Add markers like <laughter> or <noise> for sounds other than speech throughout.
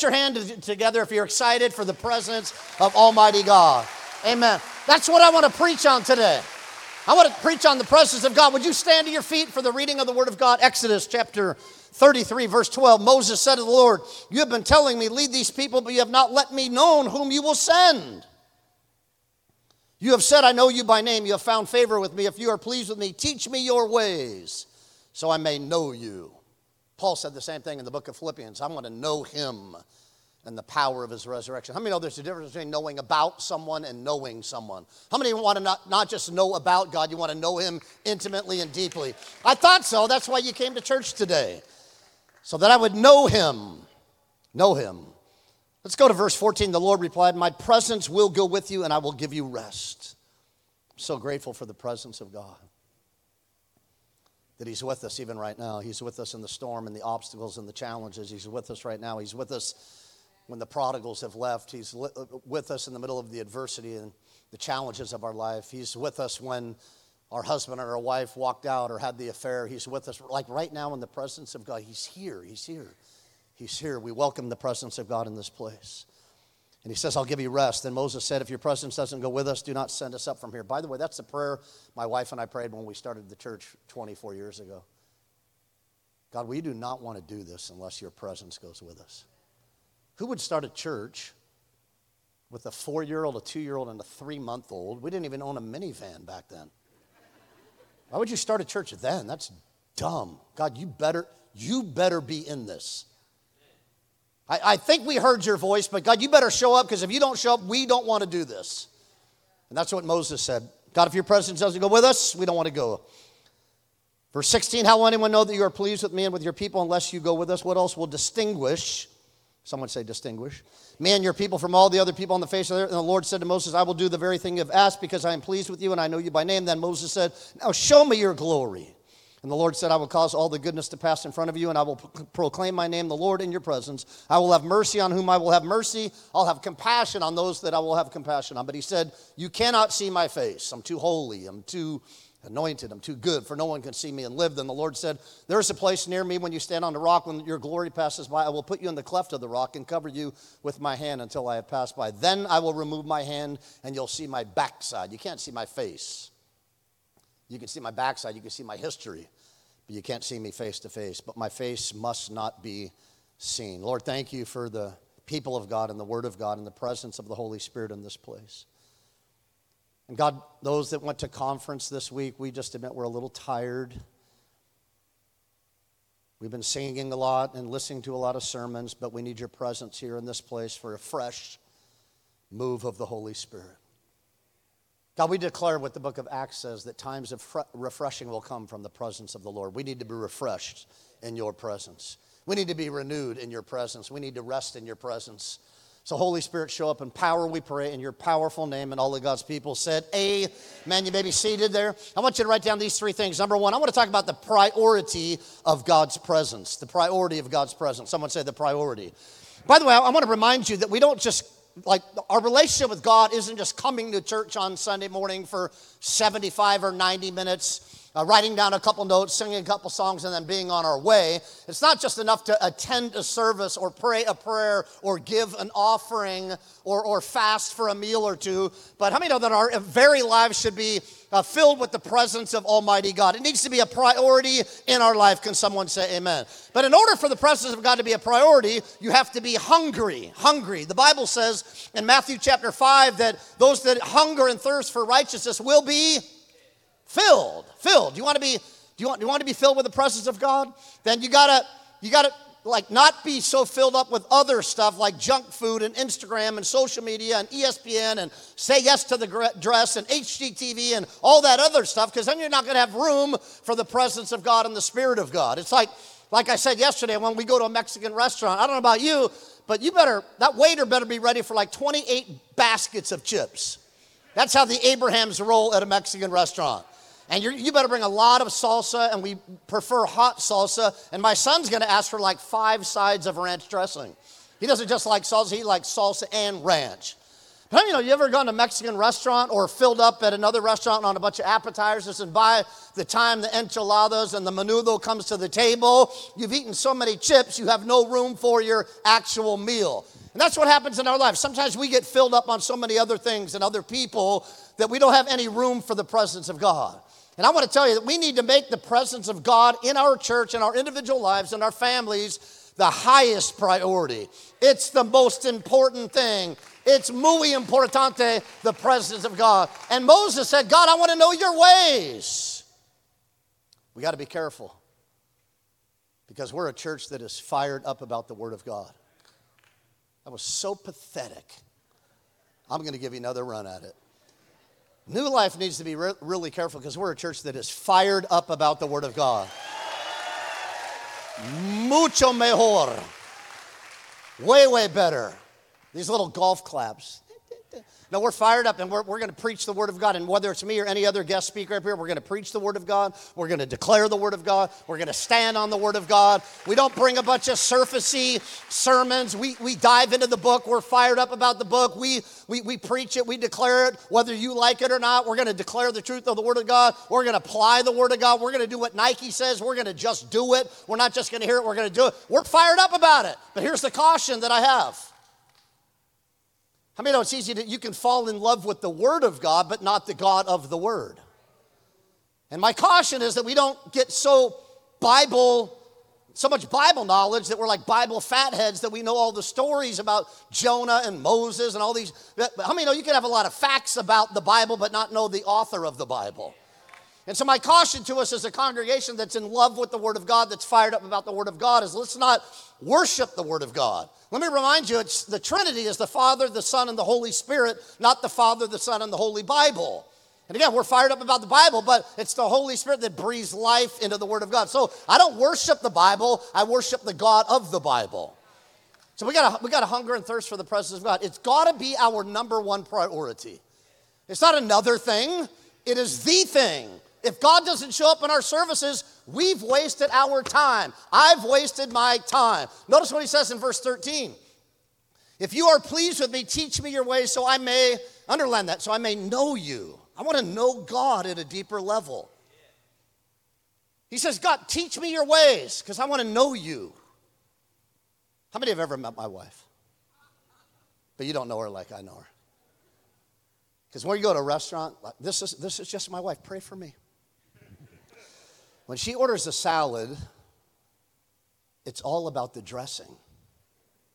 put your hand together if you're excited for the presence of Almighty God. Amen. That's what I want to preach on today. I want to preach on the presence of God. Would you stand to your feet for the reading of the Word of God? Exodus chapter 33, verse 12. Moses said to the Lord, You have been telling me, lead these people, but you have not let me know whom you will send. You have said, I know you by name. You have found favor with me. If you are pleased with me, teach me your ways so I may know you. Paul said the same thing in the book of Philippians. I want to know him and the power of his resurrection. How many know there's a difference between knowing about someone and knowing someone? How many want to not, not just know about God, you want to know him intimately and deeply? I thought so. That's why you came to church today. So that I would know him. Know him. Let's go to verse 14. The Lord replied, My presence will go with you and I will give you rest. I'm so grateful for the presence of God. That He's with us even right now. He's with us in the storm and the obstacles and the challenges. He's with us right now. He's with us when the prodigals have left. He's with us in the middle of the adversity and the challenges of our life. He's with us when our husband or our wife walked out or had the affair. He's with us, like right now in the presence of God. He's here. He's here. He's here. We welcome the presence of God in this place. And he says, I'll give you rest. And Moses said, If your presence doesn't go with us, do not send us up from here. By the way, that's the prayer my wife and I prayed when we started the church 24 years ago. God, we do not want to do this unless your presence goes with us. Who would start a church with a four year old, a two year old, and a three month old? We didn't even own a minivan back then. Why would you start a church then? That's dumb. God, you better, you better be in this. I, I think we heard your voice, but God, you better show up because if you don't show up, we don't want to do this. And that's what Moses said. God, if your presence doesn't go with us, we don't want to go. Verse 16, how will anyone know that you are pleased with me and with your people unless you go with us? What else will distinguish Someone say distinguish. Me and your people from all the other people on the face of the earth. And the Lord said to Moses, I will do the very thing you have asked because I am pleased with you and I know you by name. Then Moses said, Now show me your glory. And the Lord said, I will cause all the goodness to pass in front of you, and I will proclaim my name, the Lord, in your presence. I will have mercy on whom I will have mercy. I'll have compassion on those that I will have compassion on. But he said, You cannot see my face. I'm too holy. I'm too anointed. I'm too good, for no one can see me and live. Then the Lord said, There is a place near me when you stand on the rock, when your glory passes by. I will put you in the cleft of the rock and cover you with my hand until I have passed by. Then I will remove my hand, and you'll see my backside. You can't see my face. You can see my backside, you can see my history, but you can't see me face to face. But my face must not be seen. Lord, thank you for the people of God and the Word of God and the presence of the Holy Spirit in this place. And God, those that went to conference this week, we just admit we're a little tired. We've been singing a lot and listening to a lot of sermons, but we need your presence here in this place for a fresh move of the Holy Spirit. God, we declare what the book of Acts says that times of refreshing will come from the presence of the Lord. We need to be refreshed in your presence. We need to be renewed in your presence. We need to rest in your presence. So, Holy Spirit, show up in power, we pray, in your powerful name. And all of God's people said, Amen. You may be seated there. I want you to write down these three things. Number one, I want to talk about the priority of God's presence. The priority of God's presence. Someone say the priority. By the way, I want to remind you that we don't just like our relationship with God isn't just coming to church on Sunday morning for 75 or 90 minutes uh, writing down a couple notes, singing a couple songs, and then being on our way. It's not just enough to attend a service or pray a prayer or give an offering or, or fast for a meal or two, but how many know that our very lives should be uh, filled with the presence of Almighty God? It needs to be a priority in our life. Can someone say amen? But in order for the presence of God to be a priority, you have to be hungry. Hungry. The Bible says in Matthew chapter 5 that those that hunger and thirst for righteousness will be Filled, filled. Do you want to be, do you want, do you want to be filled with the presence of God? Then you gotta, you gotta like not be so filled up with other stuff like junk food and Instagram and social media and ESPN and say yes to the dress and HGTV and all that other stuff because then you're not going to have room for the presence of God and the Spirit of God. It's like, like I said yesterday when we go to a Mexican restaurant. I don't know about you, but you better that waiter better be ready for like 28 baskets of chips. That's how the Abrahams roll at a Mexican restaurant. And you better bring a lot of salsa, and we prefer hot salsa. And my son's gonna ask for like five sides of ranch dressing. He doesn't just like salsa, he likes salsa and ranch. Many you know you ever gone to a Mexican restaurant or filled up at another restaurant on a bunch of appetizers and by the time the enchiladas and the menudo comes to the table, you've eaten so many chips you have no room for your actual meal. And that's what happens in our lives. Sometimes we get filled up on so many other things and other people that we don't have any room for the presence of God. And I want to tell you that we need to make the presence of God in our church, in our individual lives, in our families, the highest priority. It's the most important thing it's muy importante, the presence of God. And Moses said, God, I want to know your ways. We got to be careful because we're a church that is fired up about the Word of God. That was so pathetic. I'm going to give you another run at it. New Life needs to be re- really careful because we're a church that is fired up about the Word of God. Mucho mejor. Way, way better. These little golf claps. No, we're fired up and we're, we're going to preach the Word of God. And whether it's me or any other guest speaker up here, we're going to preach the Word of God. We're going to declare the Word of God. We're going to stand on the Word of God. We don't bring a bunch of surfacey sermons. We, we dive into the book. We're fired up about the book. We, we, we preach it. We declare it. Whether you like it or not, we're going to declare the truth of the Word of God. We're going to apply the Word of God. We're going to do what Nike says. We're going to just do it. We're not just going to hear it. We're going to do it. We're fired up about it. But here's the caution that I have. I mean, it's easy to, you can fall in love with the Word of God, but not the God of the Word. And my caution is that we don't get so Bible, so much Bible knowledge that we're like Bible fatheads that we know all the stories about Jonah and Moses and all these. How many know you can have a lot of facts about the Bible, but not know the author of the Bible? And so, my caution to us as a congregation that's in love with the Word of God, that's fired up about the Word of God, is let's not worship the Word of God. Let me remind you, it's the Trinity is the Father, the Son, and the Holy Spirit, not the Father, the Son, and the Holy Bible. And again, we're fired up about the Bible, but it's the Holy Spirit that breathes life into the Word of God. So I don't worship the Bible, I worship the God of the Bible. So we gotta, we gotta hunger and thirst for the presence of God. It's gotta be our number one priority. It's not another thing, it is the thing. If God doesn't show up in our services, we've wasted our time. I've wasted my time. Notice what he says in verse 13. If you are pleased with me, teach me your ways so I may, underline that, so I may know you. I want to know God at a deeper level. He says, God, teach me your ways because I want to know you. How many have ever met my wife? But you don't know her like I know her. Because when you go to a restaurant, this is, this is just my wife, pray for me. When she orders a salad, it's all about the dressing.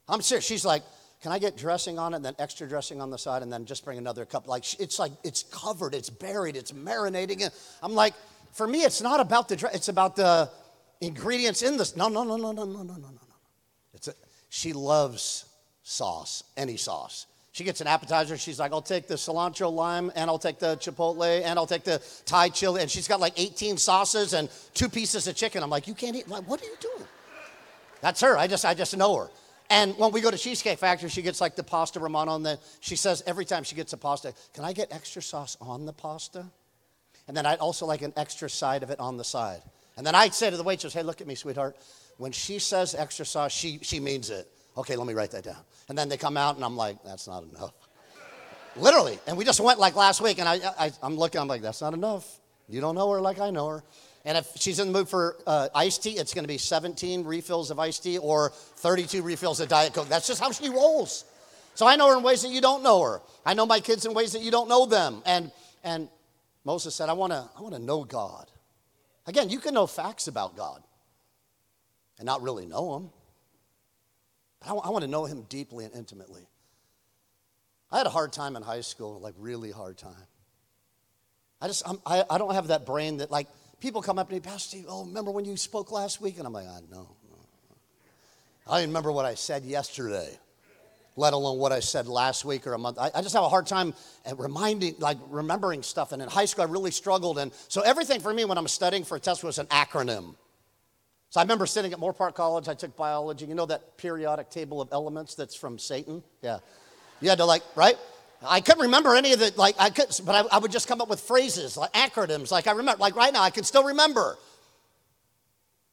I'm serious. She's like, can I get dressing on it and then extra dressing on the side and then just bring another cup? Like, it's like, it's covered, it's buried, it's marinating. I'm like, for me, it's not about the dress, it's about the ingredients in this. No, no, no, no, no, no, no, no, no. It's a, she loves sauce, any sauce. She gets an appetizer. She's like, I'll take the cilantro lime, and I'll take the chipotle, and I'll take the Thai chili. And she's got like 18 sauces and two pieces of chicken. I'm like, you can't eat. What are you doing? That's her. I just, I just know her. And when we go to Cheesecake Factory, she gets like the pasta romano on the. She says every time she gets a pasta, can I get extra sauce on the pasta? And then I'd also like an extra side of it on the side. And then I'd say to the waitress, hey, look at me, sweetheart. When she says extra sauce, she, she means it. Okay, let me write that down. And then they come out, and I'm like, that's not enough. Literally. And we just went like last week, and I, I, am looking, I'm like, that's not enough. You don't know her like I know her. And if she's in the mood for uh, iced tea, it's going to be 17 refills of iced tea or 32 refills of Diet Coke. That's just how she rolls. So I know her in ways that you don't know her. I know my kids in ways that you don't know them. And, and Moses said, I want to I wanna know God. Again, you can know facts about God and not really know Him. I, want to know him deeply and intimately. I had a hard time in high school, like really hard time. I just, I'm, I, I don't have that brain that like people come up to me, Pastor Steve, oh, remember when you spoke last week? And I'm like, I no, no, no. I remember what I said yesterday, let alone what I said last week or a month. I, I just have a hard time at reminding, like remembering stuff. And in high school, I really struggled. And so everything for me when I'm studying for a test was an acronym. So I remember sitting at Moorpark College, I took biology. You know that periodic table of elements that's from Satan? Yeah. You had to like, right? I couldn't remember any of the, like, I could, but I, I would just come up with phrases, like acronyms. Like I remember, like right now, I can still remember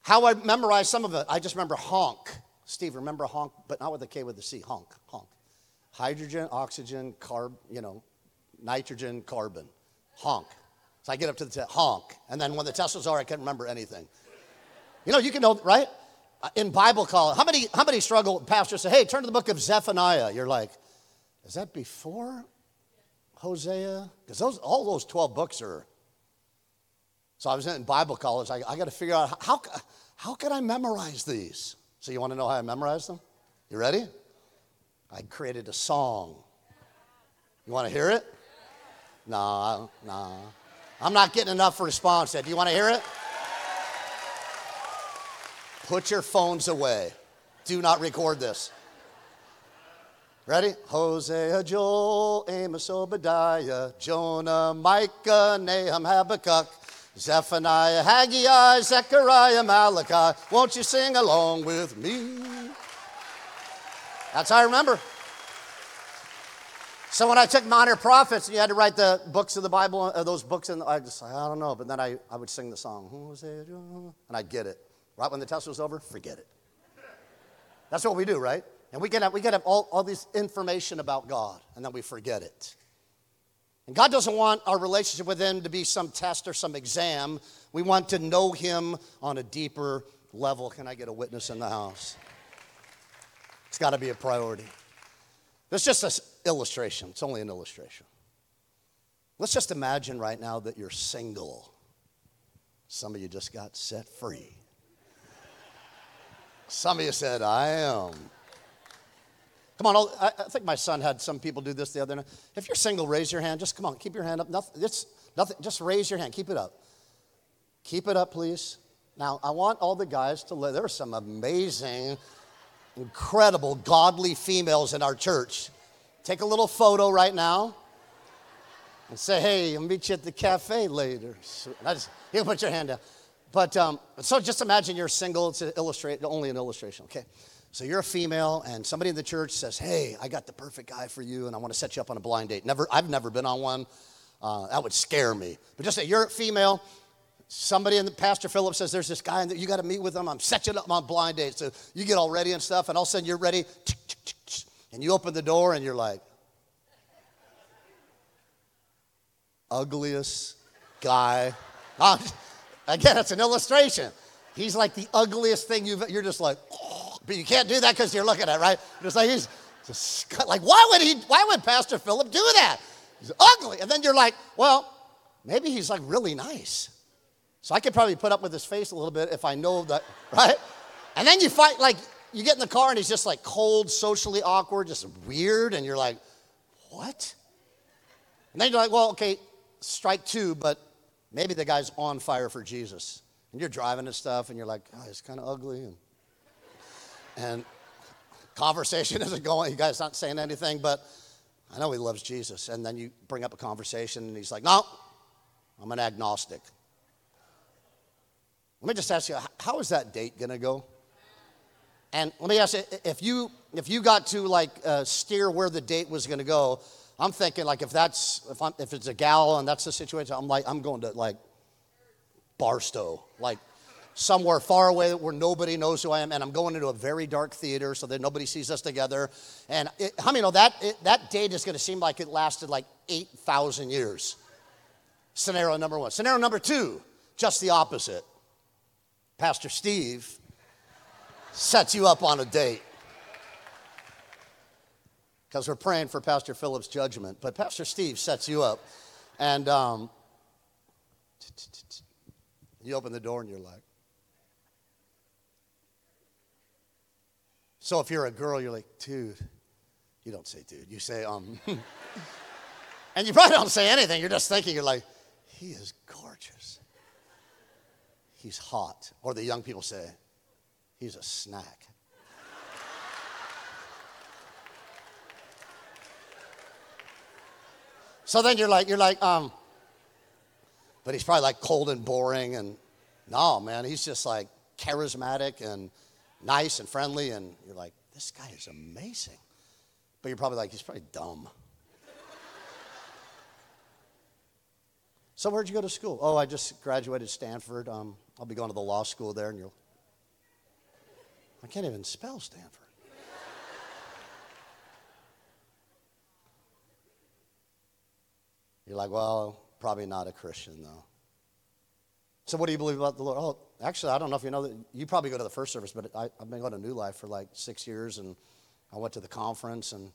how I memorized some of it. I just remember honk. Steve, remember honk, but not with a K, with a C. Honk, honk. hydrogen, oxygen, carb, you know, nitrogen, carbon. Honk. So I get up to the test, honk. And then when the test was over, I couldn't remember anything. You know, you can know, right? Uh, in Bible college, how many, how many struggle, pastors say, hey, turn to the book of Zephaniah. You're like, is that before Hosea? Because those, all those 12 books are. So I was in Bible college. I, I got to figure out how, how can I memorize these? So you want to know how I memorized them? You ready? I created a song. You want to hear it? No, no. I'm not getting enough response. Do you want to hear it? Put your phones away. Do not record this. Ready? Hosea, Joel, Amos, Obadiah, Jonah, Micah, Nahum, Habakkuk, Zephaniah, Haggai, Zechariah, Malachi. Won't you sing along with me? That's how I remember. So when I took minor prophets, you had to write the books of the Bible, uh, those books, and I just, I don't know. But then I, I would sing the song, and I'd get it. Right when the test was over, forget it. That's what we do, right? And we get we get all, all this information about God, and then we forget it. And God doesn't want our relationship with Him to be some test or some exam. We want to know Him on a deeper level. Can I get a witness in the house? It's got to be a priority. It's just an illustration. It's only an illustration. Let's just imagine right now that you're single. Some of you just got set free. Some of you said, I am. Come on, I think my son had some people do this the other night. If you're single, raise your hand. Just come on, keep your hand up. Nothing, it's nothing, just raise your hand. Keep it up. Keep it up, please. Now, I want all the guys to. There are some amazing incredible, godly females in our church. Take a little photo right now and say, hey, I'll meet you at the cafe later. So I just, you put your hand down. But um, so just imagine you're single. It's an illustrate, only an illustration, okay? So you're a female, and somebody in the church says, "Hey, I got the perfect guy for you, and I want to set you up on a blind date." Never, I've never been on one. Uh, that would scare me. But just say you're a female. Somebody in the Pastor Philip says there's this guy and you got to meet with him. I'm setting up on blind date. So you get all ready and stuff, and all of a sudden you're ready, and you open the door and you're like, ugliest guy. <laughs> again, it's an illustration. He's like the ugliest thing you've. You're just like, oh, but you can't do that because you're looking at it, right? Just like he's just like, why would he? Why would Pastor Philip do that? He's ugly, and then you're like, well, maybe he's like really nice. So I could probably put up with his face a little bit if I know that, <laughs> right? And then you fight, like, you get in the car and he's just like cold, socially awkward, just weird, and you're like, what? And then you're like, well, okay, strike two, but maybe the guy's on fire for Jesus. And you're driving and stuff, and you're like, oh, he's kind of ugly. And, and conversation <laughs> isn't going, you guys not saying anything, but I know he loves Jesus. And then you bring up a conversation, and he's like, no, I'm an agnostic. Let me just ask you, how is that date going to go? And let me ask you, if you if you got to like uh, steer where the date was going to go, I'm thinking like if that's if I'm if it's a gal and that's the situation, I'm like I'm going to like Barstow, like somewhere far away where nobody knows who I am, and I'm going into a very dark theater so that nobody sees us together. And it, how many know that it, that date is going to seem like it lasted like eight thousand years? Scenario number one. Scenario number two, just the opposite. Pastor Steve sets you up on a date. Because we're praying for Pastor Philip's judgment. But Pastor Steve sets you up. And um, you open the door and you're like, So if you're a girl, you're like, dude, you don't say dude, you say, um, <laughs> and you probably don't say anything. You're just thinking, you're like, he is gorgeous he's hot. Or the young people say, he's a snack. So then you're like, you're like, um, but he's probably like cold and boring and no, man, he's just like charismatic and nice and friendly, and you're like, this guy is amazing. But you're probably like, he's probably dumb. so where'd you go to school? Oh, I just graduated Stanford. Um, I'll be going to the law school there, and you'll. I can't even spell Stanford. You're like, well, probably not a Christian, though. So, what do you believe about the Lord? Oh, actually, I don't know if you know that. You probably go to the first service, but I, have been going to New Life for like six years, and I went to the conference. And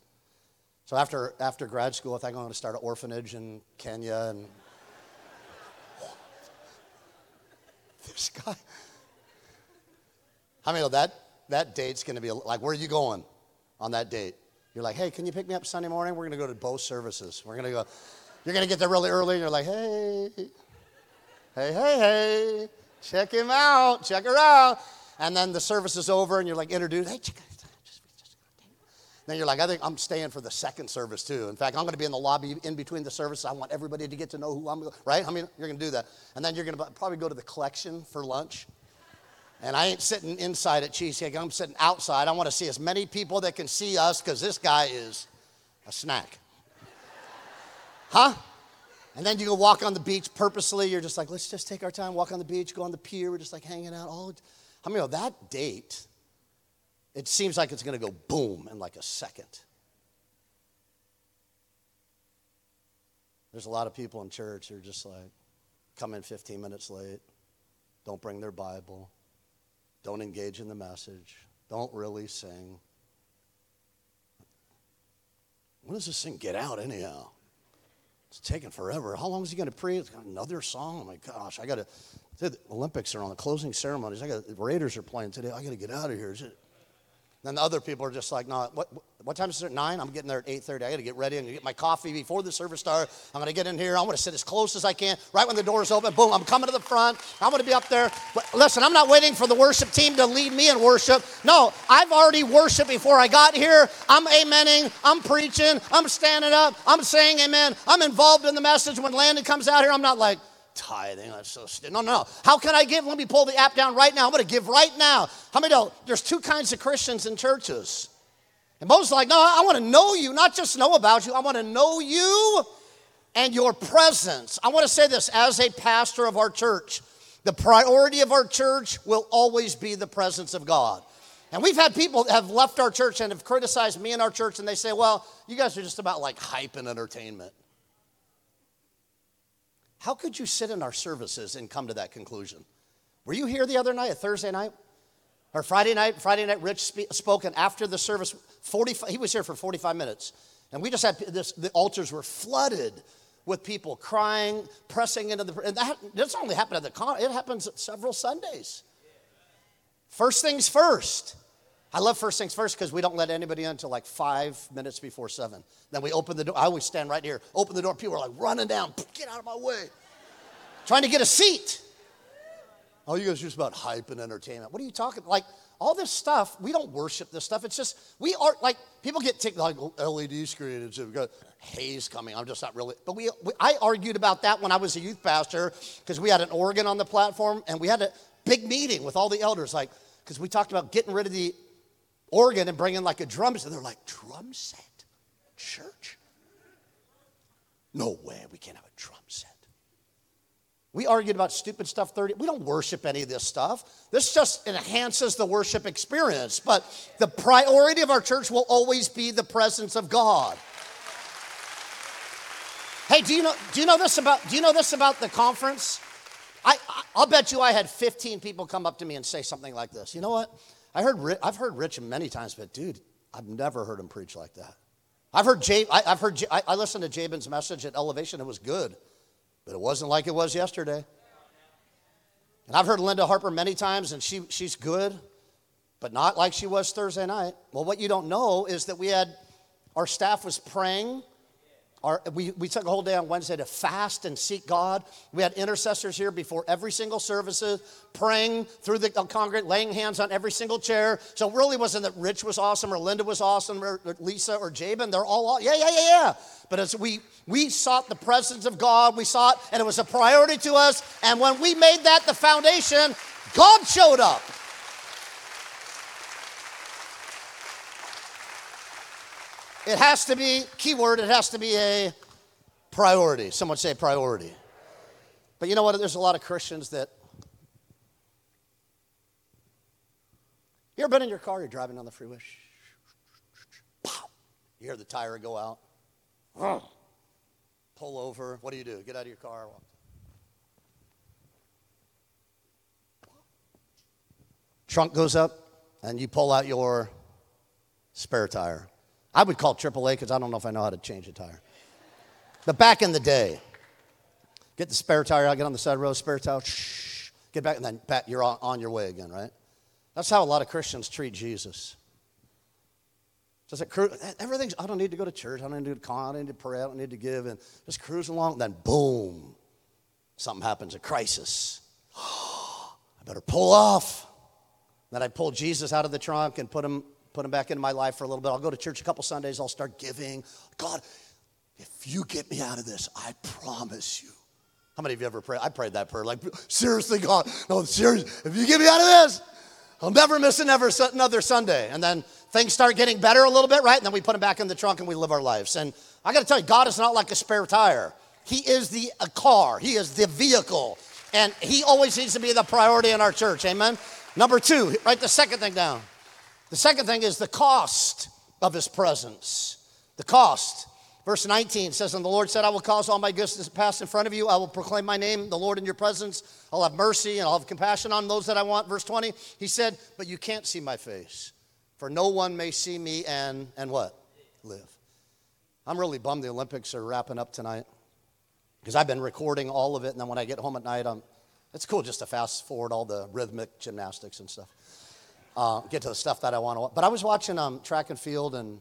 so, after, after grad school, I think I'm going to start an orphanage in Kenya. And <laughs> this guy. I mean, that, that date's going to be like, where are you going on that date? You're like, hey, can you pick me up Sunday morning? We're going to go to both services. We're going to go, you're going to get there really early, and you're like, hey, hey, hey, hey, check him out, check her out. And then the service is over, and you're like, introduced, hey, check then you're like, I think I'm staying for the second service too. In fact, I'm going to be in the lobby in between the services. I want everybody to get to know who I'm, right? I mean, you're going to do that. And then you're going to probably go to the collection for lunch. And I ain't sitting inside at Cheesecake, I'm sitting outside. I want to see as many people that can see us because this guy is a snack. Huh? And then you go walk on the beach purposely. You're just like, let's just take our time, walk on the beach, go on the pier. We're just like hanging out. All, I mean, that date, it seems like it's going to go boom in like a second. There's a lot of people in church who are just like, come in 15 minutes late, don't bring their Bible don't engage in the message. Don't really sing. When does this thing get out, anyhow? It's taking forever. How long is he going to preach? Another song? Oh my gosh, I got to. The Olympics are on the closing ceremonies. I got the Raiders are playing today. I got to get out of here. Then the other people are just like, no, what, what time is it? Nine? I'm getting there at 8.30. I got to get ready. I'm going to get my coffee before the service starts. I'm going to get in here. I'm going to sit as close as I can. Right when the doors open, boom, I'm coming to the front. I'm going to be up there. But listen, I'm not waiting for the worship team to lead me in worship. No, I've already worshiped before I got here. I'm amening. I'm preaching. I'm standing up. I'm saying amen. I'm involved in the message. When Landon comes out here, I'm not like, tithing. That's so st- no, no, no. How can I give? Let me pull the app down right now. I'm going to give right now. How many know there's two kinds of Christians in churches? And most like, no, I want to know you, not just know about you. I want to know you and your presence. I want to say this as a pastor of our church. The priority of our church will always be the presence of God. And we've had people that have left our church and have criticized me and our church, and they say, well, you guys are just about like hype and entertainment. How could you sit in our services and come to that conclusion? Were you here the other night, a Thursday night? Or Friday night? Friday night, Rich sp- spoke, and after the service, 45, he was here for 45 minutes. And we just had this, the altars were flooded with people crying, pressing into the, and that doesn't only happen at the con, it happens several Sundays. First things first. I love first things first because we don't let anybody in until like five minutes before seven. Then we open the door. I always stand right here, open the door. People are like running down, get out of my way, trying to get a seat. Oh, you guys are just about hype and entertainment. What are you talking? Like all this stuff, we don't worship this stuff. It's just we are like people get ticked like oh, LED screens. We've got haze coming. I'm just not really. But we, we I argued about that when I was a youth pastor because we had an organ on the platform and we had a big meeting with all the elders, like because we talked about getting rid of the organ and bringing like a drum set. They're like, drum set? Church? No way, we can't have a drum set. We argued about stupid stuff 30. We don't worship any of this stuff. This just enhances the worship experience. But the priority of our church will always be the presence of God. Hey, do you know, do you know this about do you know this about the conference? I, I'll bet you I had 15 people come up to me and say something like this. You know what? I heard, I've heard Rich many times, but dude, I've never heard him preach like that. I've heard Jay, I, have heard, I, I listened to Jabin's message at Elevation. It was good, but it wasn't like it was yesterday. And I've heard Linda Harper many times, and she, she's good, but not like she was Thursday night. Well, what you don't know is that we had, our staff was praying our, we, we took a whole day on Wednesday to fast and seek God. We had intercessors here before every single services, praying through the congregate, laying hands on every single chair. So it really wasn't that Rich was awesome or Linda was awesome or, or Lisa or Jabin. They're all, yeah, yeah, yeah, yeah. But as we, we sought the presence of God, we sought, and it was a priority to us. And when we made that the foundation, God showed up. It has to be, keyword, it has to be a priority. Someone say priority. But you know what? There's a lot of Christians that. You ever been in your car? You're driving down the freeway. You hear the tire go out. pull over. What do you do? Get out of your car. Trunk goes up, and you pull out your spare tire. I would call AAA because I don't know if I know how to change a tire. But back in the day, get the spare tire out, get on the side the road, spare tire, shh, get back, and then pat, you're on, on your way again, right? That's how a lot of Christians treat Jesus. Just like everything's, I don't need to go to church, I don't need to con, I don't need to pray, I don't need to give, and just cruise along. and Then boom, something happens, a crisis. <gasps> I better pull off. Then I pull Jesus out of the trunk and put him, put him back into my life for a little bit. I'll go to church a couple Sundays, I'll start giving. God, if you get me out of this, I promise you. How many of you ever prayed? I prayed that prayer. Like, seriously, God, no, seriously, if you get me out of this, I'll never miss another, another Sunday. And then things start getting better a little bit, right? And then we put them back in the trunk and we live our lives. And I got to tell you, God is not like a spare tire. He is the car. He is the vehicle. And he always needs to be the priority in our church. Amen. Number two, write the second thing down. The second thing is the cost of his presence. The cost. Verse 19 says, And the Lord said, I will cause all my goodness to pass in front of you. I will proclaim my name, the Lord, in your presence. I'll have mercy and I'll have compassion on those that I want. Verse 20, he said, But you can't see my face, for no one may see me and, and what? Live. I'm really bummed the Olympics are wrapping up tonight because I've been recording all of it. And then when I get home at night, I'm, it's cool just to fast forward all the rhythmic gymnastics and stuff. Uh, get to the stuff that I want to. But I was watching um, track and field and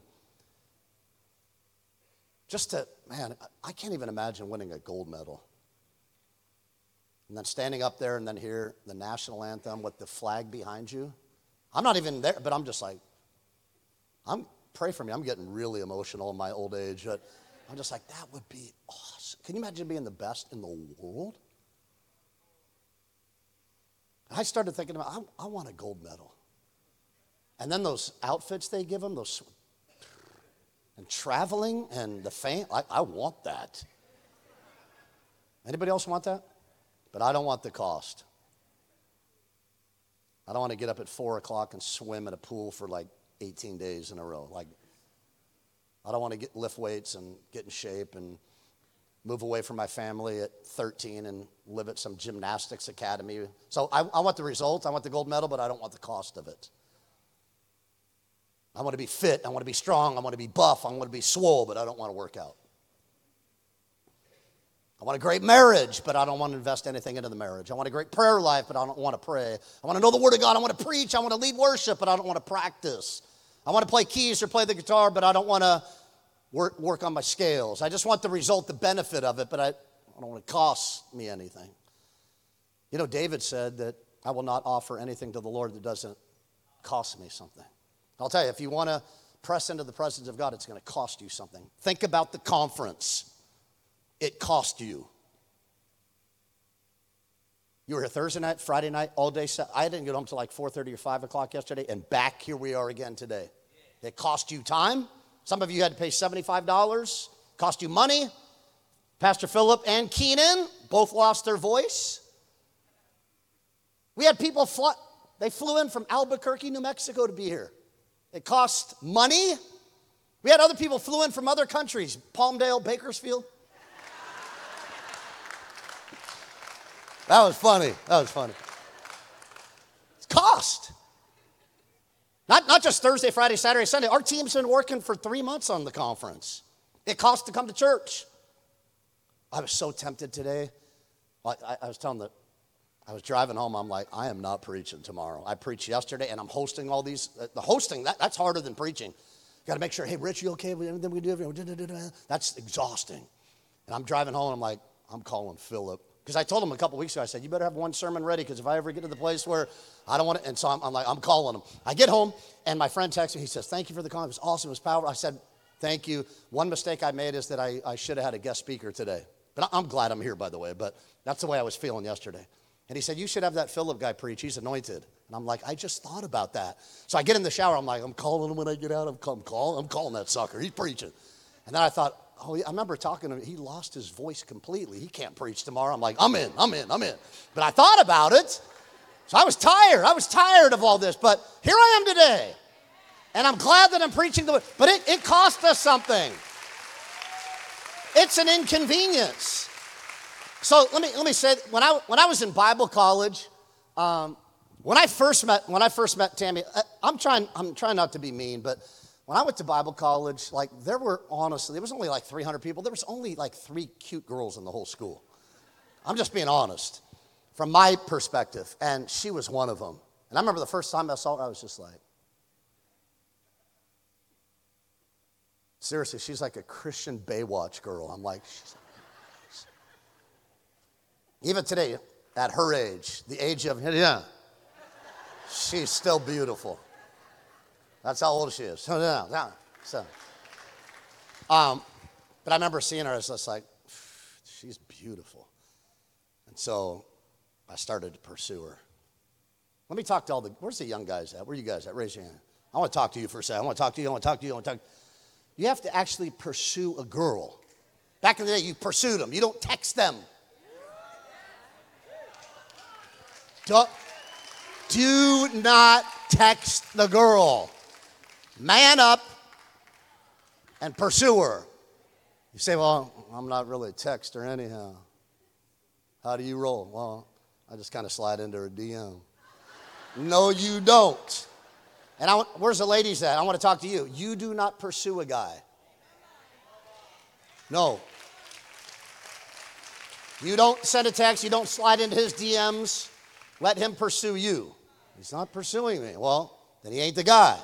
just to, man, I can't even imagine winning a gold medal. And then standing up there and then hear the national anthem with the flag behind you. I'm not even there, but I'm just like, I'm pray for me. I'm getting really emotional in my old age. But I'm just like, that would be awesome. Can you imagine being the best in the world? I started thinking about, I, I want a gold medal. And then those outfits they give them, those and traveling and the fame. I, I want that. Anybody else want that? But I don't want the cost. I don't want to get up at four o'clock and swim in a pool for like 18 days in a row. Like, I don't want to get lift weights and get in shape and move away from my family at 13 and live at some gymnastics academy. So I, I want the results. I want the gold medal, but I don't want the cost of it. I want to be fit. I want to be strong. I want to be buff. I want to be swole, but I don't want to work out. I want a great marriage, but I don't want to invest anything into the marriage. I want a great prayer life, but I don't want to pray. I want to know the Word of God. I want to preach. I want to lead worship, but I don't want to practice. I want to play keys or play the guitar, but I don't want to work, work on my scales. I just want the result, the benefit of it, but I, I don't want to cost me anything. You know, David said that I will not offer anything to the Lord that doesn't cost me something. I'll tell you, if you want to press into the presence of God, it's going to cost you something. Think about the conference, it cost you. You were here Thursday night, Friday night, all day. I didn't get home till like 4:30 or 5 o'clock yesterday, and back here we are again today. It cost you time. Some of you had to pay $75. Cost you money. Pastor Philip and Keenan both lost their voice. We had people fly, they flew in from Albuquerque, New Mexico to be here. It cost money. We had other people flew in from other countries, Palmdale, Bakersfield. That was funny. That was funny. It's cost. Not, not just Thursday, Friday, Saturday, Sunday. Our team's been working for three months on the conference. It costs to come to church. I was so tempted today. I, I, I was telling the I was driving home. I'm like, I am not preaching tomorrow. I preached yesterday, and I'm hosting all these. Uh, the hosting that, that's harder than preaching. Got to make sure. Hey, Rich, you okay with everything we do? That's exhausting. And I'm driving home. and I'm like, I'm calling Philip because I told him a couple weeks ago. I said, you better have one sermon ready because if I ever get to the place where I don't want to, and so I'm, I'm, like, I'm calling him. I get home, and my friend texts me. He says, "Thank you for the call. It was awesome. It was powerful." I said, "Thank you." One mistake I made is that I, I should have had a guest speaker today. But I'm glad I'm here, by the way. But that's the way I was feeling yesterday. And he said, You should have that Philip guy preach. He's anointed. And I'm like, I just thought about that. So I get in the shower. I'm like, I'm calling him when I get out. I'm, I'm, calling, I'm calling that sucker. He's preaching. And then I thought, Oh, I remember talking to him. He lost his voice completely. He can't preach tomorrow. I'm like, I'm in, I'm in, I'm in. But I thought about it. So I was tired. I was tired of all this. But here I am today. And I'm glad that I'm preaching the word. But it, it cost us something. It's an inconvenience. So let me let me say when I when I was in Bible college, um, when I first met when I first met Tammy, I, I'm trying I'm trying not to be mean, but when I went to Bible college, like there were honestly there was only like 300 people. There was only like three cute girls in the whole school. I'm just being honest from my perspective, and she was one of them. And I remember the first time I saw her, I was just like, seriously, she's like a Christian Baywatch girl. I'm like, even today, at her age, the age of, yeah, she's still beautiful. That's how old she is. <laughs> So, yeah. So, um, but I remember seeing her, I was just like, she's beautiful. And so I started to pursue her. Let me talk to all the, where's the young guys at? Where are you guys at? Raise your hand. I want to talk to you for a second. I want to talk to you. I want to talk to you. I want to talk. You have to actually pursue a girl. Back in the day, you pursued them. You don't text them. Don't, do not text the girl. Man up and pursue her. You say, Well, I'm not really a texter anyhow. How do you roll? Well, I just kind of slide into her DM. no, you don't. And I, where's the ladies at? I want to talk to you. You do not pursue a guy. No. You don't send a text, you don't slide into his DMs. Let him pursue you. He's not pursuing me. Well, then he ain't the guy.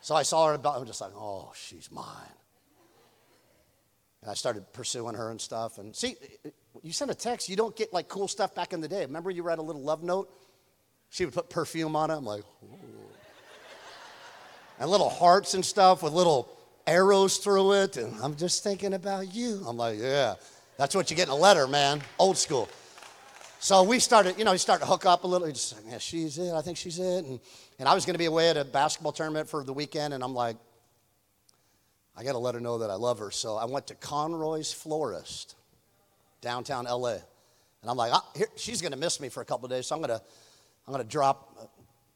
So I saw her about, I'm just like, oh, she's mine. And I started pursuing her and stuff. And see, you send a text, you don't get like cool stuff back in the day. Remember you write a little love note? She would put perfume on it. I'm like, Ooh. and little hearts and stuff with little arrows through it. And I'm just thinking about you. I'm like, yeah, that's what you get in a letter, man. Old school. So we started, you know, we started to hook up a little. Just, said, yeah, she's it. I think she's it. And, and I was going to be away at a basketball tournament for the weekend. And I'm like, I got to let her know that I love her. So I went to Conroy's Florist, downtown LA. And I'm like, ah, here, she's going to miss me for a couple days. So I'm going to I'm to drop a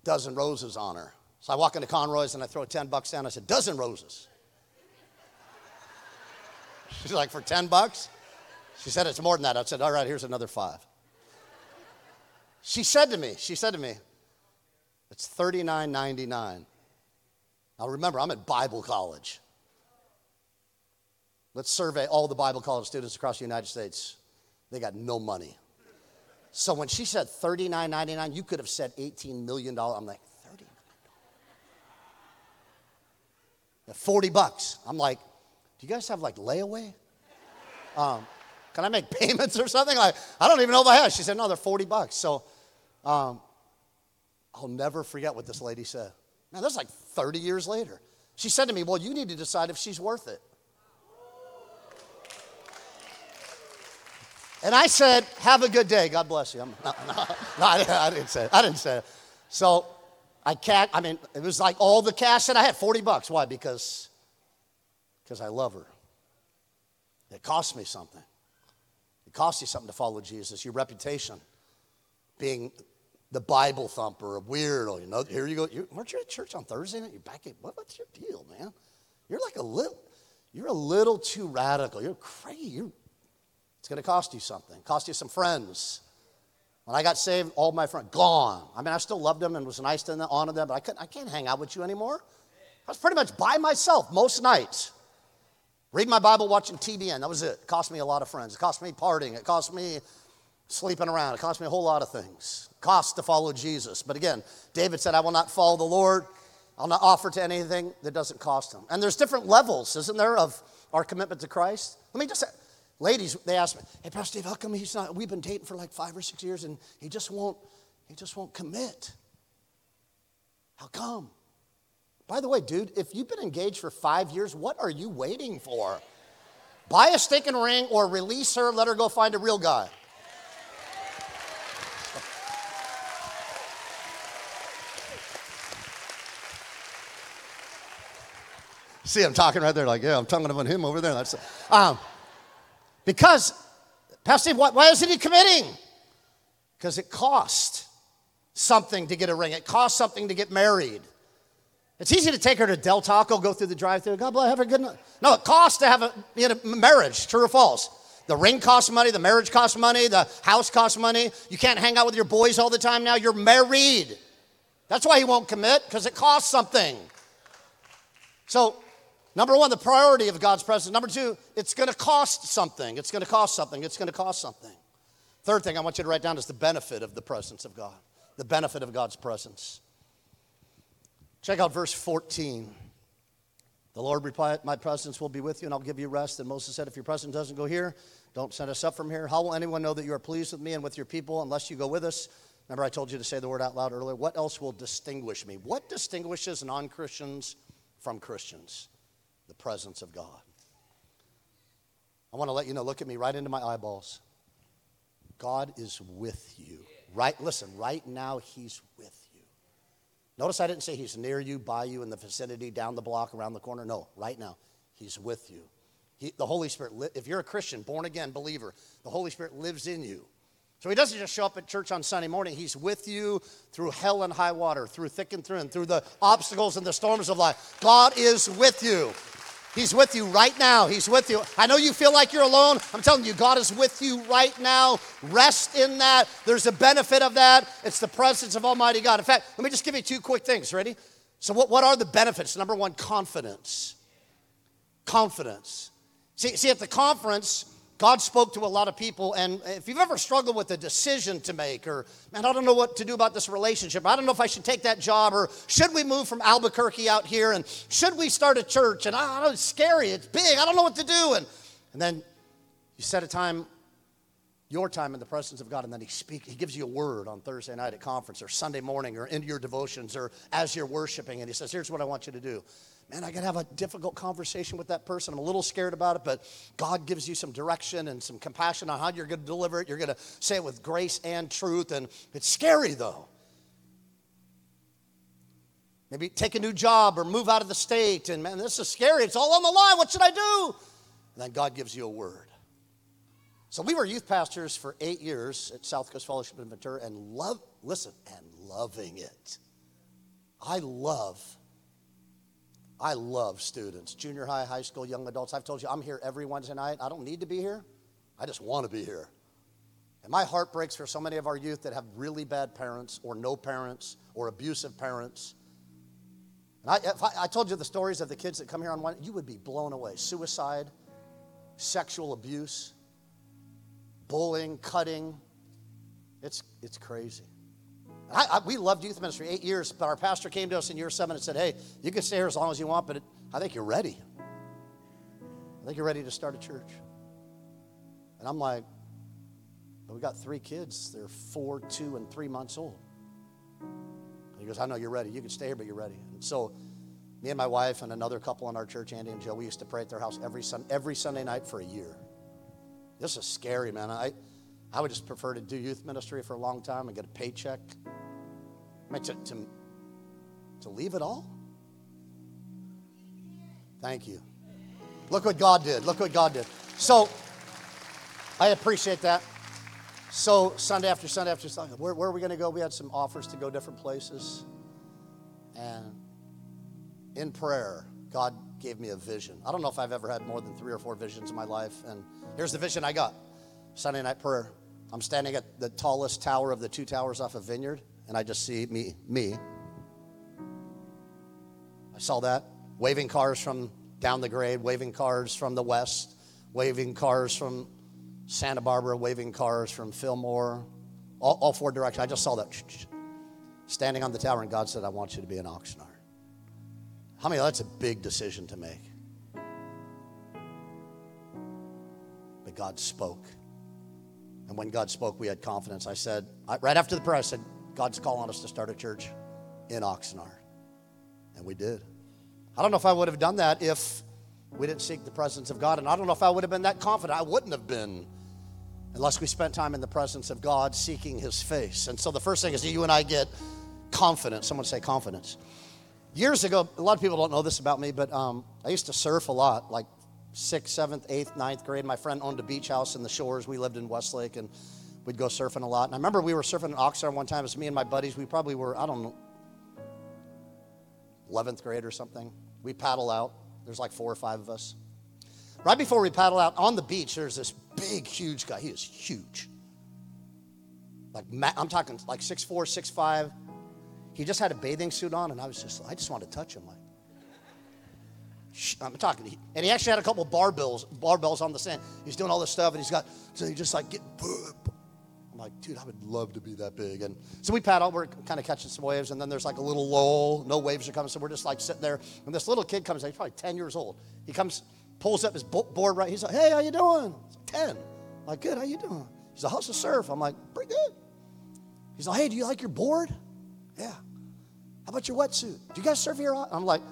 dozen roses on her. So I walk into Conroy's and I throw 10 bucks down. I said, dozen roses. She's like, for 10 bucks? She said, it's more than that. I said, all right, here's another five. She said to me, she said to me, it's $39.99. Now remember, I'm at Bible college. Let's survey all the Bible college students across the United States. They got no money. So when she said $39.99, you could have said $18 million. I'm like, 39 40 bucks. I'm like, do you guys have like layaway? Um, can I make <laughs> payments or something? Like, I don't even know if I have. She said, no, they're 40 bucks. So um, I'll never forget what this lady said. Now, this is like 30 years later. She said to me, well, you need to decide if she's worth it. And I said, Have a good day. God bless you. I'm, no, no, no I, I, didn't say it. I didn't say it. So I can't, I mean, it was like all the cash that I had 40 bucks. Why? Because because I love her. It cost me something. It costs you something to follow Jesus, your reputation, being the Bible thumper, a weirdo. Oh, you know, here you go. You, weren't you at church on Thursday night? You're back at, what, what's your deal, man? You're like a little, you're a little too radical. You're crazy. You're it's going to cost you something, cost you some friends. When I got saved, all my friends gone. I mean, I still loved them and was nice to them, honored them, but I, couldn't, I can't hang out with you anymore. I was pretty much by myself most nights. Read my Bible, watching TBN. That was it. It cost me a lot of friends. It cost me partying. It cost me sleeping around. It cost me a whole lot of things. It cost to follow Jesus. But again, David said, I will not follow the Lord. I'll not offer to anything that doesn't cost him. And there's different levels, isn't there, of our commitment to Christ? Let me just say, Ladies, they asked me, hey, Pastor Steve, how come he's not, we've been dating for like five or six years and he just won't, he just won't commit. How come? By the way, dude, if you've been engaged for five years, what are you waiting for? Buy a stinking ring or release her, let her go find a real guy. See, I'm talking right there, like, yeah, I'm talking about him over there. That's, um, because, Pastor Steve, why, why isn't he committing? Because it cost something to get a ring, it cost something to get married. It's easy to take her to Del Taco, go through the drive-through. God bless, have a good night. No, it costs to have a, you know, marriage. True or false? The ring costs money. The marriage costs money. The house costs money. You can't hang out with your boys all the time now. You're married. That's why he won't commit because it costs something. So, number one, the priority of God's presence. Number two, it's going to cost something. It's going to cost something. It's going to cost something. Third thing I want you to write down is the benefit of the presence of God. The benefit of God's presence. Check out verse 14. The Lord replied, My presence will be with you, and I'll give you rest. And Moses said, If your presence doesn't go here, don't send us up from here. How will anyone know that you are pleased with me and with your people unless you go with us? Remember, I told you to say the word out loud earlier. What else will distinguish me? What distinguishes non Christians from Christians? The presence of God. I want to let you know, look at me right into my eyeballs. God is with you. Right, listen, right now, He's with you. Notice I didn't say he's near you, by you, in the vicinity, down the block, around the corner. No, right now, he's with you. He, the Holy Spirit, if you're a Christian, born again believer, the Holy Spirit lives in you. So he doesn't just show up at church on Sunday morning. He's with you through hell and high water, through thick and thin, through the obstacles and the storms of life. God is with you. He's with you right now. He's with you. I know you feel like you're alone. I'm telling you, God is with you right now. Rest in that. There's a benefit of that. It's the presence of Almighty God. In fact, let me just give you two quick things. Ready? So, what, what are the benefits? Number one, confidence. Confidence. See, see, at the conference, God spoke to a lot of people, and if you've ever struggled with a decision to make, or man, I don't know what to do about this relationship, I don't know if I should take that job, or should we move from Albuquerque out here, and should we start a church? And I know, it's scary, it's big, I don't know what to do. And, and then you set a time, your time in the presence of God, and then He speaks, He gives you a word on Thursday night at conference, or Sunday morning, or in your devotions, or as you're worshiping, and He says, Here's what I want you to do man, I got to have a difficult conversation with that person. I'm a little scared about it, but God gives you some direction and some compassion on how you're going to deliver it. You're going to say it with grace and truth, and it's scary though. Maybe take a new job or move out of the state, and man, this is scary. It's all on the line. What should I do? And then God gives you a word. So we were youth pastors for eight years at South Coast Fellowship in Ventura, and love, listen, and loving it. I love I love students, junior high, high school, young adults. I've told you, I'm here every Wednesday night. I don't need to be here, I just want to be here. And my heart breaks for so many of our youth that have really bad parents, or no parents, or abusive parents. And I, I, I told you the stories of the kids that come here on one, you would be blown away. Suicide, sexual abuse, bullying, cutting. It's, it's crazy. I, I, we loved youth ministry eight years, but our pastor came to us in year seven and said, Hey, you can stay here as long as you want, but it, I think you're ready. I think you're ready to start a church. And I'm like, we got three kids. They're four, two, and three months old. And he goes, I know you're ready. You can stay here, but you're ready. And so, me and my wife and another couple in our church, Andy and Joe, we used to pray at their house every, sun, every Sunday night for a year. This is scary, man. I, I would just prefer to do youth ministry for a long time and get a paycheck to, to, to leave it all? Thank you. Look what God did. Look what God did. So, I appreciate that. So, Sunday after Sunday after Sunday, where, where are we going to go? We had some offers to go different places. And in prayer, God gave me a vision. I don't know if I've ever had more than three or four visions in my life. And here's the vision I got Sunday night prayer. I'm standing at the tallest tower of the two towers off of Vineyard and I just see me, me. I saw that. Waving cars from down the grade, waving cars from the west, waving cars from Santa Barbara, waving cars from Fillmore, all, all four directions. I just saw that standing on the tower, and God said, I want you to be an auctioneer. How many? That's a big decision to make. But God spoke. And when God spoke, we had confidence. I said, right after the prayer, I said, God's calling us to start a church in Oxnard. And we did. I don't know if I would have done that if we didn't seek the presence of God. And I don't know if I would have been that confident. I wouldn't have been unless we spent time in the presence of God seeking his face. And so the first thing is that you and I get confidence. Someone say confidence. Years ago, a lot of people don't know this about me, but um, I used to surf a lot, like sixth, seventh, eighth, ninth grade. My friend owned a beach house in the shores. We lived in Westlake, and we'd go surfing a lot. And I remember we were surfing in Oxnard one time. It was me and my buddies. We probably were, I don't know, 11th grade or something. We paddle out. There's like four or five of us. Right before we paddle out on the beach, there's this big, huge guy. He is huge. Like, I'm talking like 6'4, 6'5. He just had a bathing suit on, and I was just, I just wanted to touch him. Like, I'm talking, and he actually had a couple barbells, barbells on the sand. He's doing all this stuff, and he's got, so he just like get. Like, dude, I would love to be that big. And so we paddle, we're kind of catching some waves, and then there's like a little lull, no waves are coming, so we're just like sitting there. And this little kid comes, he's probably 10 years old. He comes, pulls up his board right. He's like, hey, how you doing? 10. I'm like, good, how you doing? He's like, how's the surf? I'm like, pretty good. He's like, hey, do you like your board? Yeah. How about your wetsuit? Do you guys surf here? I'm like,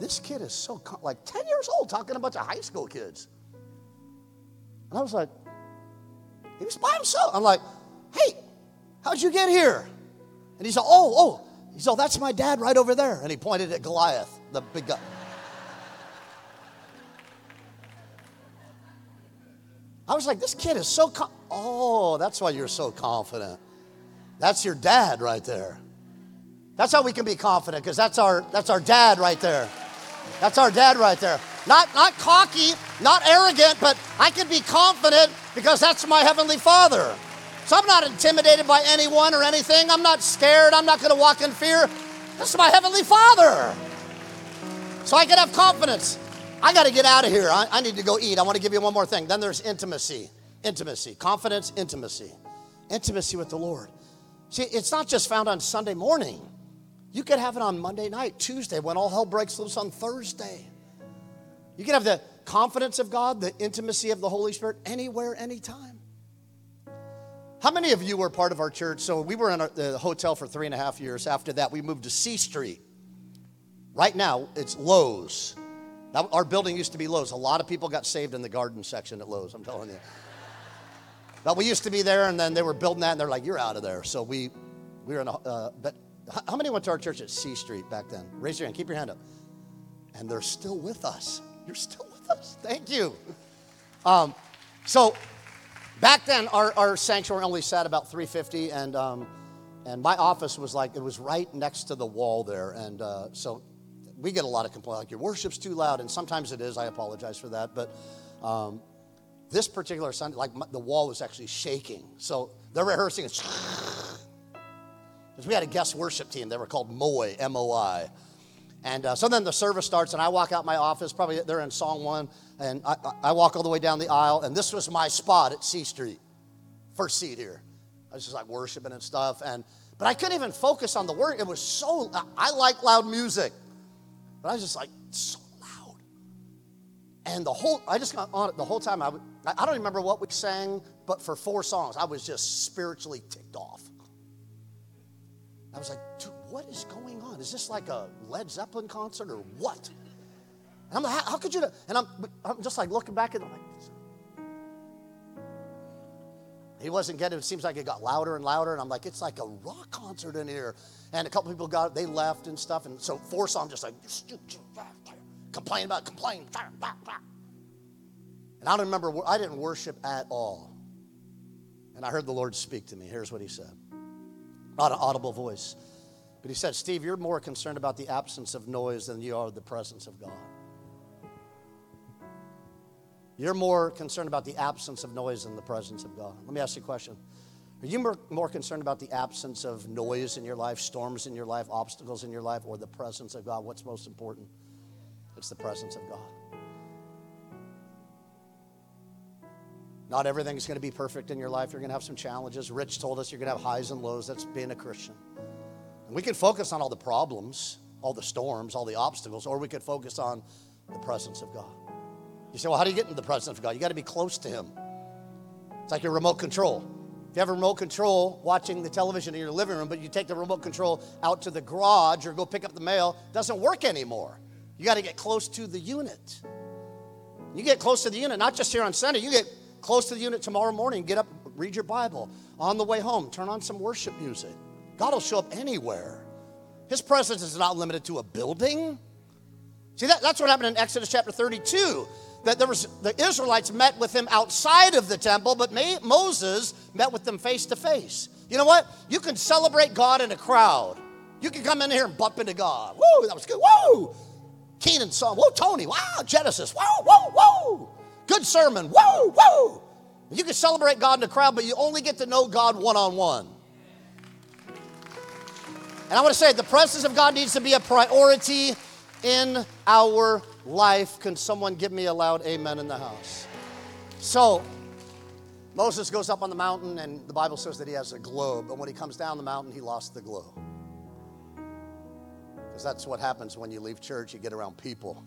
this kid is so, like 10 years old talking to a bunch of high school kids. And I was like, he was by himself. I'm like, hey, how'd you get here? And he's like, oh, oh. He's like, oh, that's my dad right over there. And he pointed at Goliath, the big guy. I was like, this kid is so, com- oh, that's why you're so confident. That's your dad right there. That's how we can be confident because that's our, that's our dad right there. That's our dad right there. Not, not cocky, not arrogant, but I can be confident because that's my Heavenly Father. So I'm not intimidated by anyone or anything. I'm not scared. I'm not going to walk in fear. This is my Heavenly Father. So I can have confidence. I got to get out of here. I, I need to go eat. I want to give you one more thing. Then there's intimacy. Intimacy. Confidence, intimacy. Intimacy with the Lord. See, it's not just found on Sunday morning. You could have it on Monday night, Tuesday, when all hell breaks loose on Thursday. You can have the confidence of God, the intimacy of the Holy Spirit anywhere, anytime. How many of you were part of our church? So we were in the hotel for three and a half years. After that, we moved to C Street. Right now, it's Lowe's. Now, our building used to be Lowe's. A lot of people got saved in the garden section at Lowe's, I'm telling you. But we used to be there, and then they were building that, and they're like, "You're out of there." So we, we were in a. Uh, but how many went to our church at C Street back then? Raise your hand. Keep your hand up. And they're still with us. You're still with us. Thank you. Um, so back then, our, our sanctuary only sat about 350, and um, and my office was like it was right next to the wall there, and uh, so we get a lot of complaints like your worship's too loud, and sometimes it is. I apologize for that, but um, this particular Sunday, like my, the wall was actually shaking. So they're rehearsing. Because we had a guest worship team. They were called MOI, M O I. And uh, so then the service starts, and I walk out my office. Probably they're in song one, and I, I, walk all the way down the aisle. And this was my spot at C Street, first seat here. I was just like worshiping and stuff, and but I couldn't even focus on the word. It was so I like loud music, but I was just like so loud. And the whole I just got on it the whole time. I I don't remember what we sang, but for four songs, I was just spiritually ticked off. I was like, what is going on? Is this like a Led Zeppelin concert or what? And I'm like, how, how could you? And I'm, I'm just like looking back at him, like, he wasn't getting it. seems like it got louder and louder. And I'm like, it's like a rock concert in here. And a couple people got, they left and stuff. And so four songs just like, complain about, complain. And I don't remember, I didn't worship at all. And I heard the Lord speak to me. Here's what he said not an audible voice. But he said, Steve, you're more concerned about the absence of noise than you are the presence of God. You're more concerned about the absence of noise than the presence of God. Let me ask you a question. Are you more, more concerned about the absence of noise in your life, storms in your life, obstacles in your life, or the presence of God? What's most important? It's the presence of God. Not everything's going to be perfect in your life. You're going to have some challenges. Rich told us you're going to have highs and lows. That's being a Christian. And we could focus on all the problems, all the storms, all the obstacles, or we could focus on the presence of God. You say, well, how do you get into the presence of God? You got to be close to Him. It's like your remote control. If you have a remote control watching the television in your living room, but you take the remote control out to the garage or go pick up the mail, doesn't work anymore. You got to get close to the unit. You get close to the unit, not just here on Sunday, you get close to the unit tomorrow morning, get up, read your Bible. On the way home, turn on some worship music. God will show up anywhere. His presence is not limited to a building. See, that, that's what happened in Exodus chapter 32. That there was the Israelites met with him outside of the temple, but May, Moses met with them face to face. You know what? You can celebrate God in a crowd. You can come in here and bump into God. Woo, that was good. Woo! Keenan song. Whoa, Tony. Wow, Genesis. Whoa, whoa, whoa. Good sermon. Whoa, whoa. You can celebrate God in a crowd, but you only get to know God one on one. And I want to say the presence of God needs to be a priority in our life. Can someone give me a loud amen in the house? So, Moses goes up on the mountain, and the Bible says that he has a globe. But when he comes down the mountain, he lost the globe. Because that's what happens when you leave church, you get around people.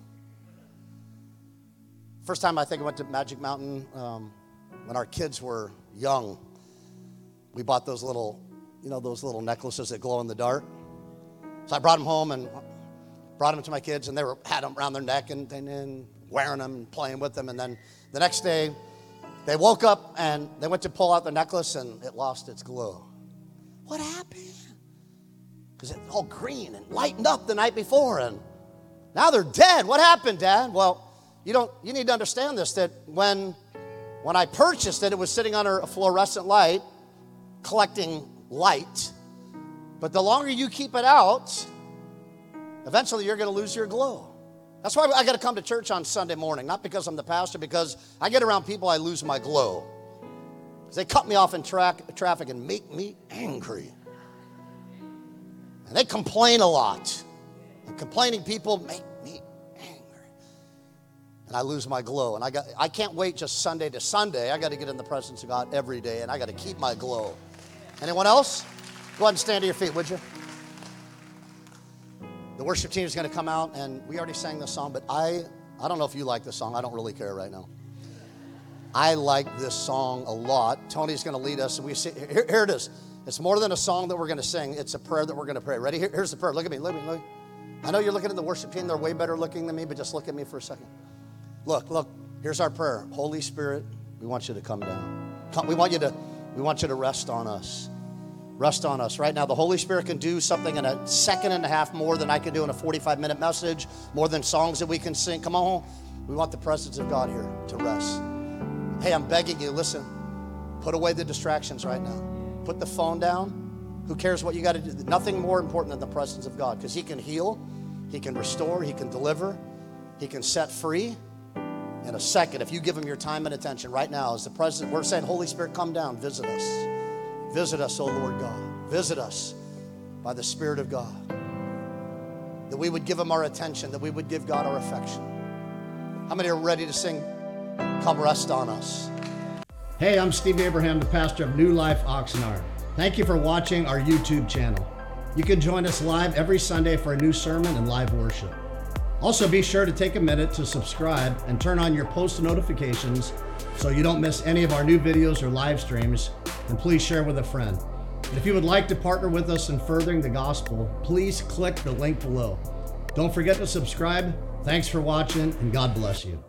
First time I think I went to Magic Mountain um, when our kids were young. We bought those little, you know, those little necklaces that glow in the dark. So I brought them home and brought them to my kids, and they were had them around their neck and, and, and wearing them and playing with them. And then the next day, they woke up and they went to pull out the necklace, and it lost its glow. What happened? Because it's all green and lightened up the night before, and now they're dead. What happened, Dad? Well, you don't. You need to understand this. That when when I purchased it, it was sitting under a fluorescent light, collecting light. But the longer you keep it out, eventually you're going to lose your glow. That's why I got to come to church on Sunday morning, not because I'm the pastor, because I get around people, I lose my glow. They cut me off in tra- traffic and make me angry. And they complain a lot. And complaining people make me angry. And I lose my glow. And I, got, I can't wait just Sunday to Sunday. I got to get in the presence of God every day, and I got to keep my glow. Anyone else? Go ahead and stand to your feet, would you? The worship team is going to come out, and we already sang this song, but I, I don't know if you like this song. I don't really care right now. I like this song a lot. Tony's going to lead us, and we see, here, here it is. It's more than a song that we're going to sing. It's a prayer that we're going to pray. Ready? Here, here's the prayer. Look at me. Look at me. Look. I know you're looking at the worship team. They're way better looking than me, but just look at me for a second. Look, look. Here's our prayer. Holy Spirit, we want you to come down. Come, we want you to. We want you to rest on us. Rest on us. Right now, the Holy Spirit can do something in a second and a half more than I can do in a 45 minute message, more than songs that we can sing. Come on. We want the presence of God here to rest. Hey, I'm begging you, listen, put away the distractions right now. Put the phone down. Who cares what you got to do? Nothing more important than the presence of God because He can heal, He can restore, He can deliver, He can set free in a second. If you give Him your time and attention right now, as the President, we're saying, Holy Spirit, come down, visit us. Visit us, O Lord God. Visit us by the Spirit of God. That we would give Him our attention, that we would give God our affection. How many are ready to sing, Come Rest on Us? Hey, I'm Steve Abraham, the pastor of New Life Oxnard. Thank you for watching our YouTube channel. You can join us live every Sunday for a new sermon and live worship. Also, be sure to take a minute to subscribe and turn on your post notifications so you don't miss any of our new videos or live streams. And please share with a friend. And if you would like to partner with us in furthering the gospel, please click the link below. Don't forget to subscribe. Thanks for watching, and God bless you.